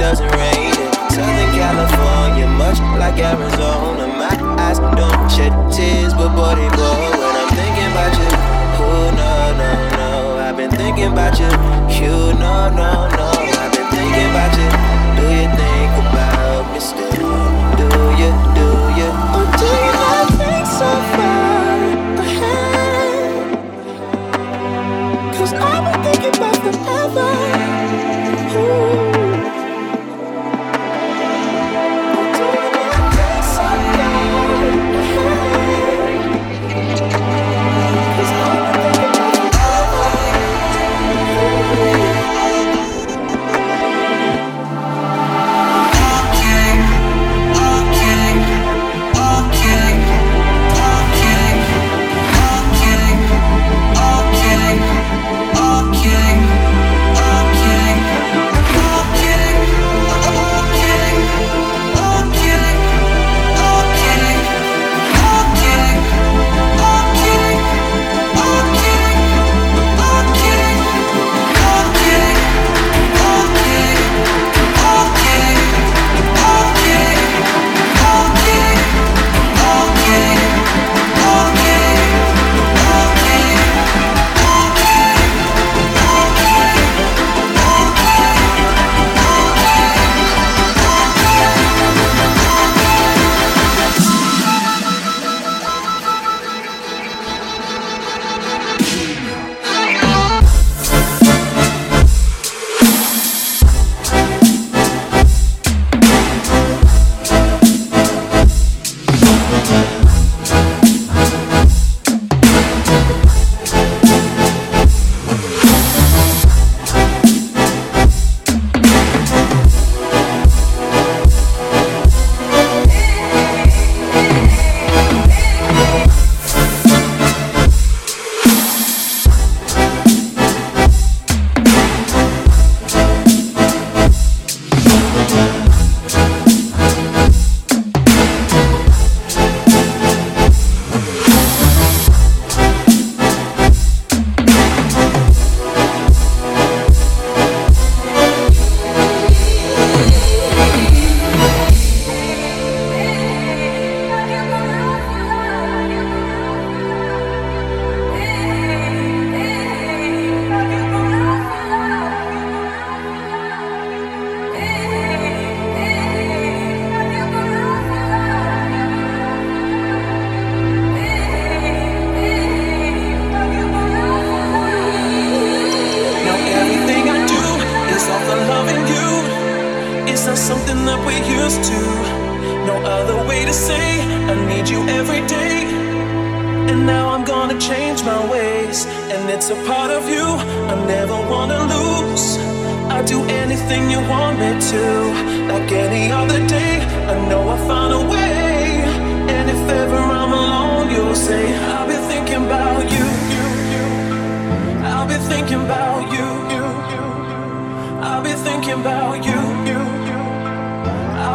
doesn't rain in Southern California, much like Arizona. My eyes don't shed tears, but boy, they blow. When I'm thinking about you, oh no, no, no. I've been thinking about you, you no, no, no. I've been thinking about you. Do you think about me still? Do you, do you? Or do you not think so far ahead? Cause I've been thinking about forever. us two. No other way to say I need you every day. And now I'm gonna change my ways. And it's a part of you I never wanna lose. I'll do anything you want me to. Like any other day, I know I'll find a way. And if ever I'm alone, you'll say, I'll be thinking about you. I'll be thinking about you. I'll be thinking about you.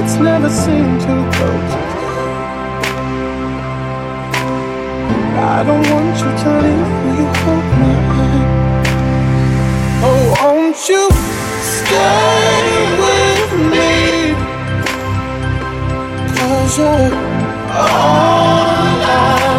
nights never seem to go. I don't want you to leave me alone. Oh, won't you stay with me? Cause you're all I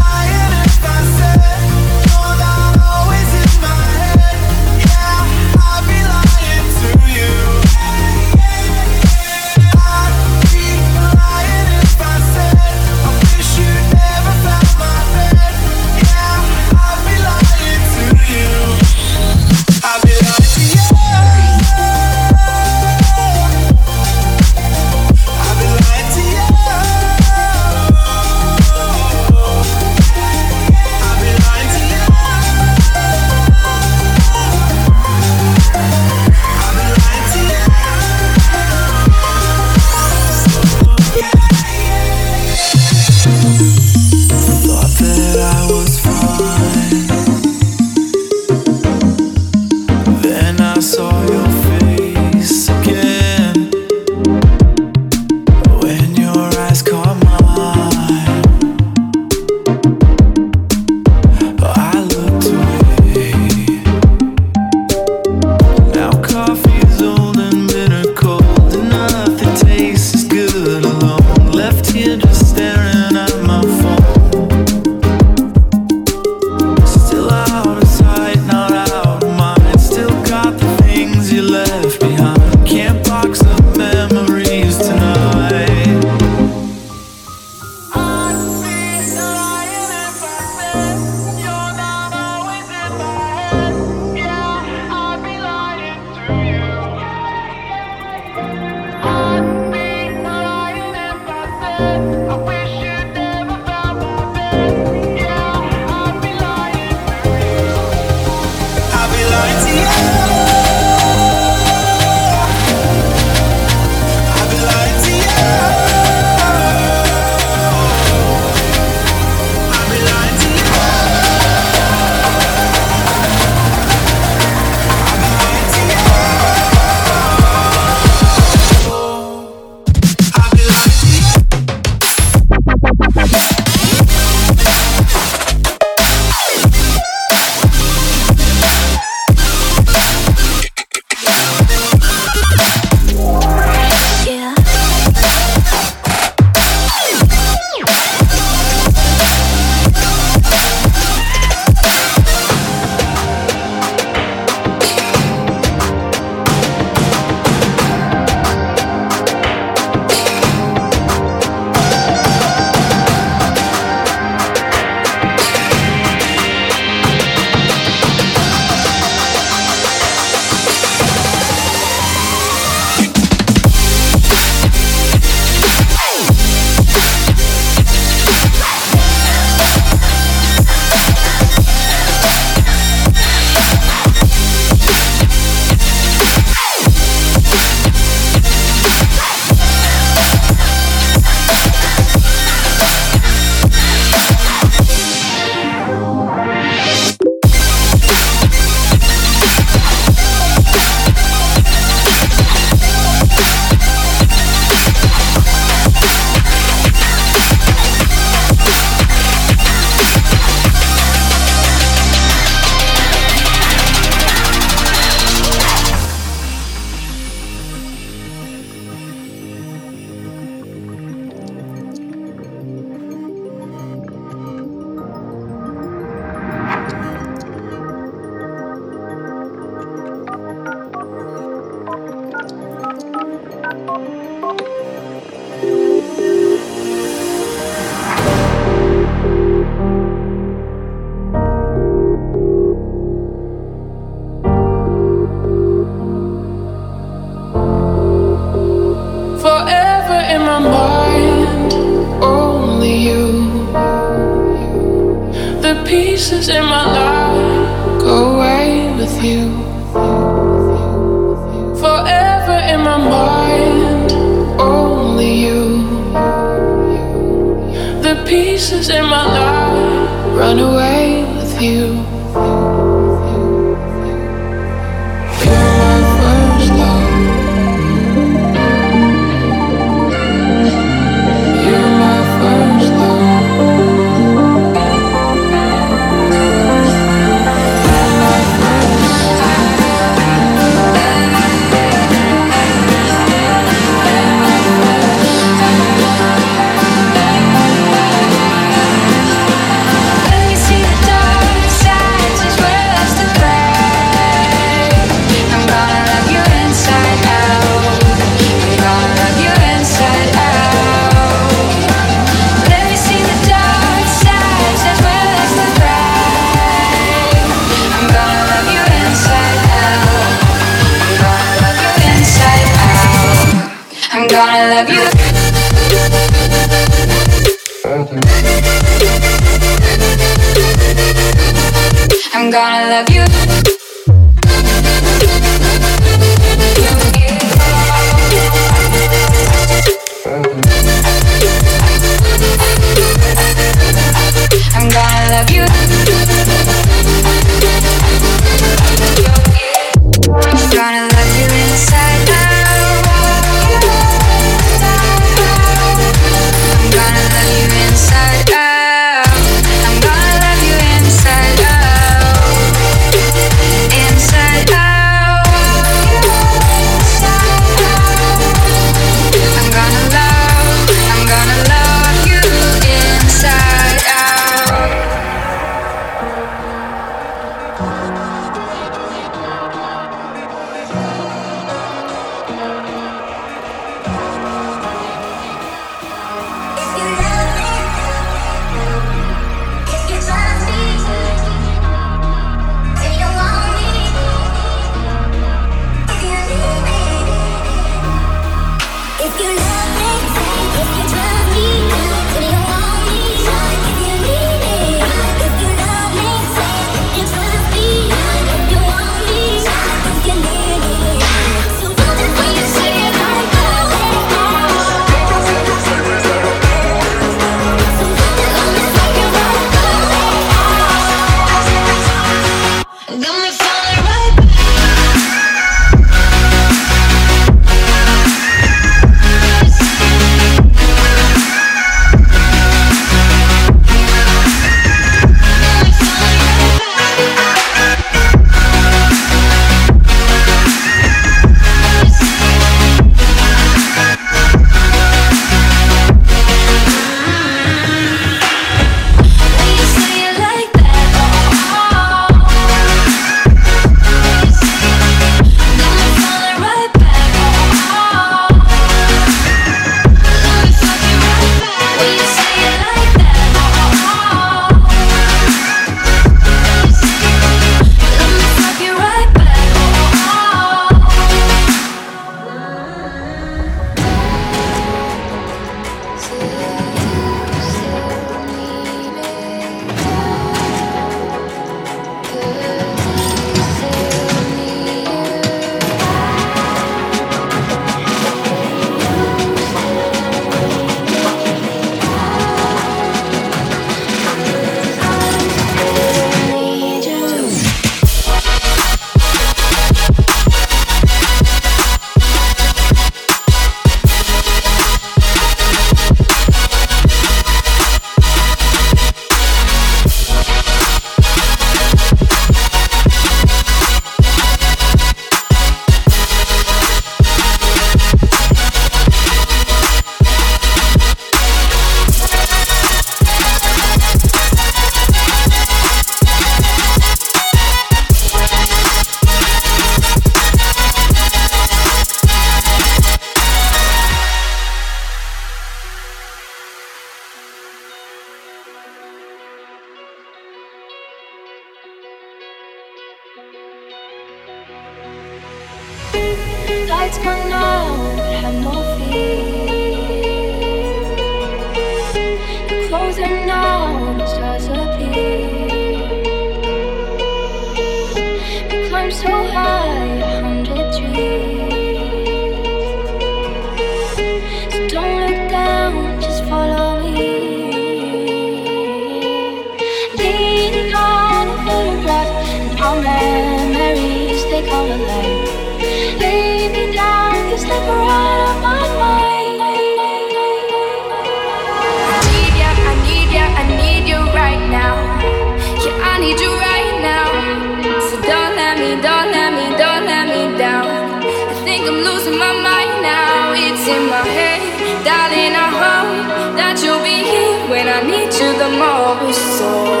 Show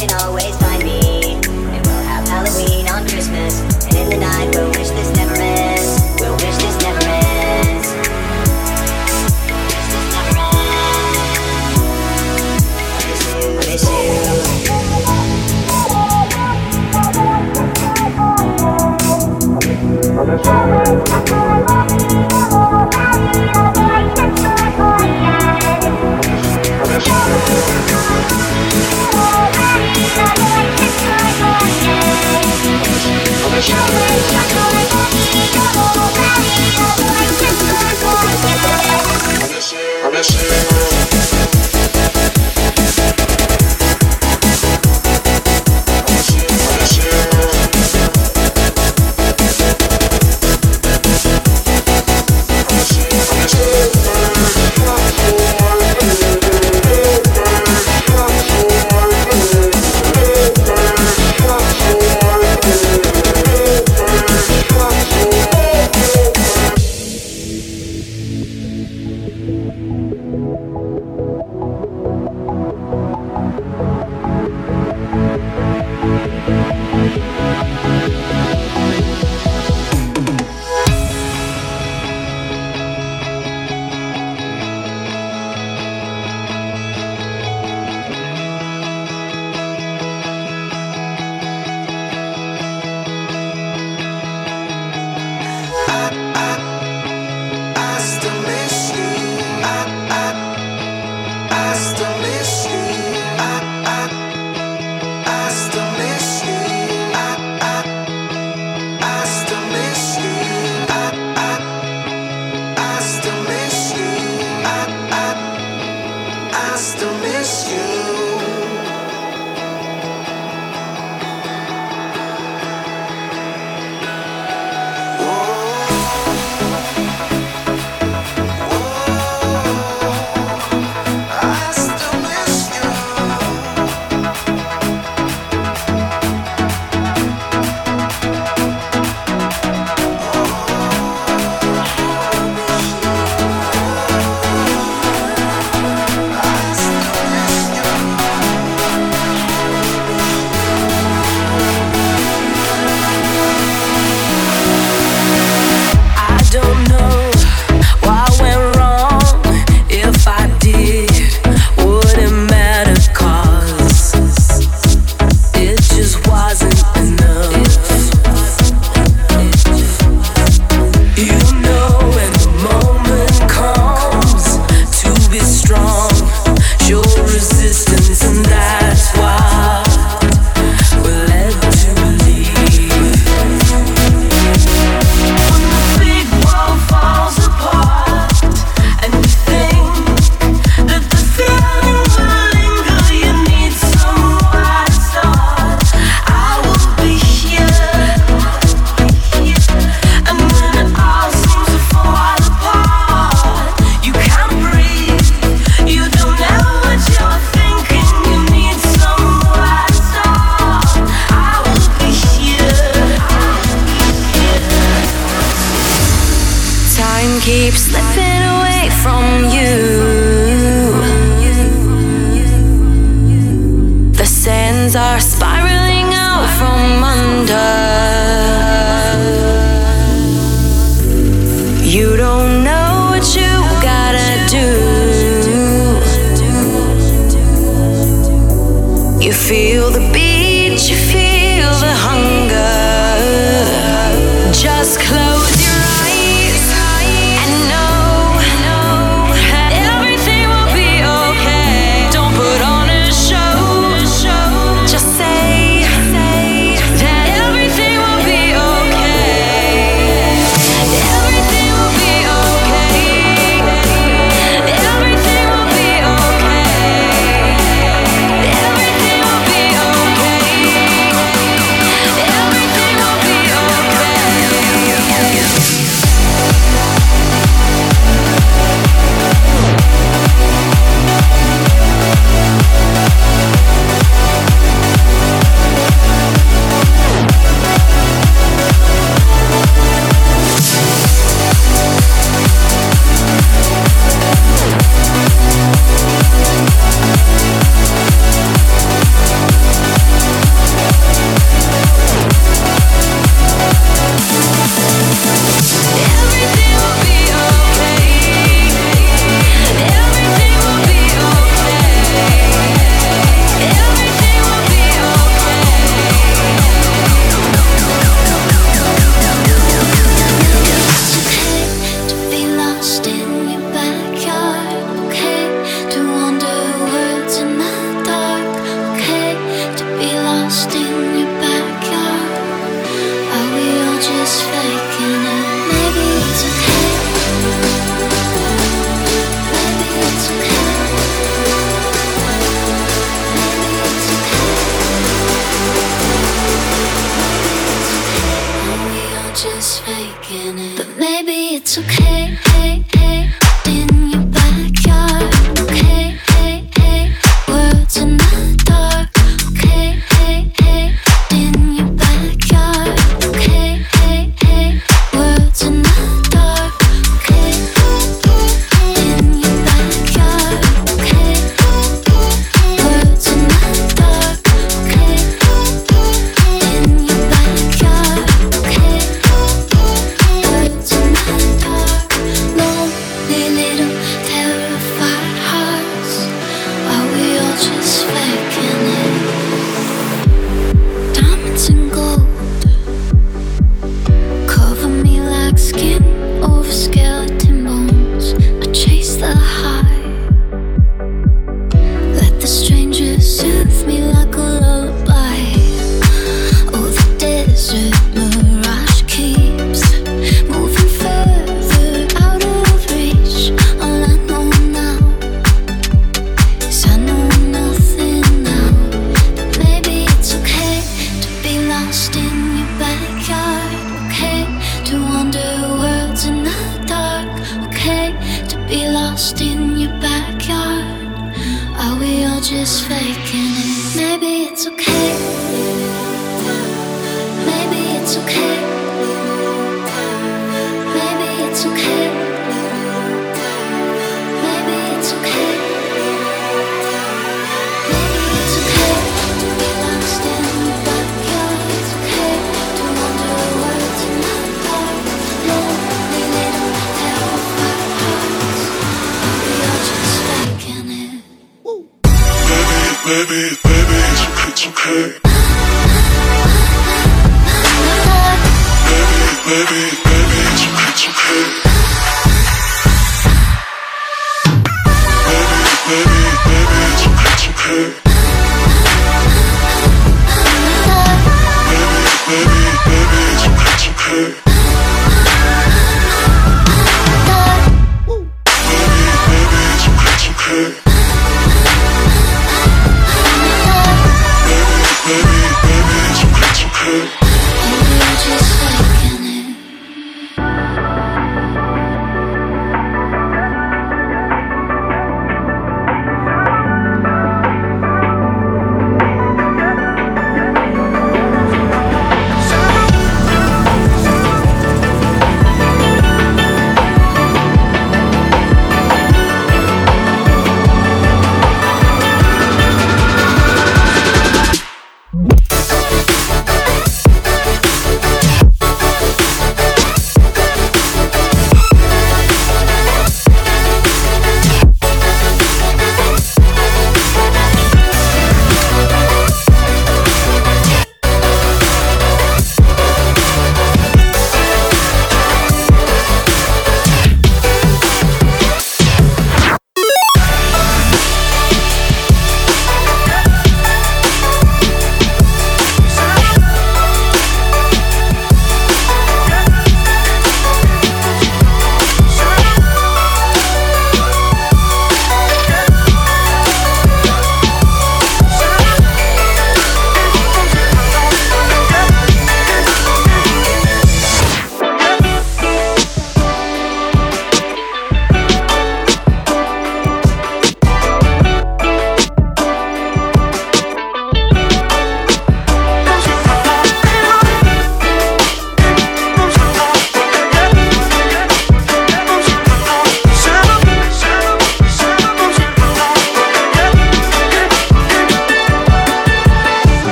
me, show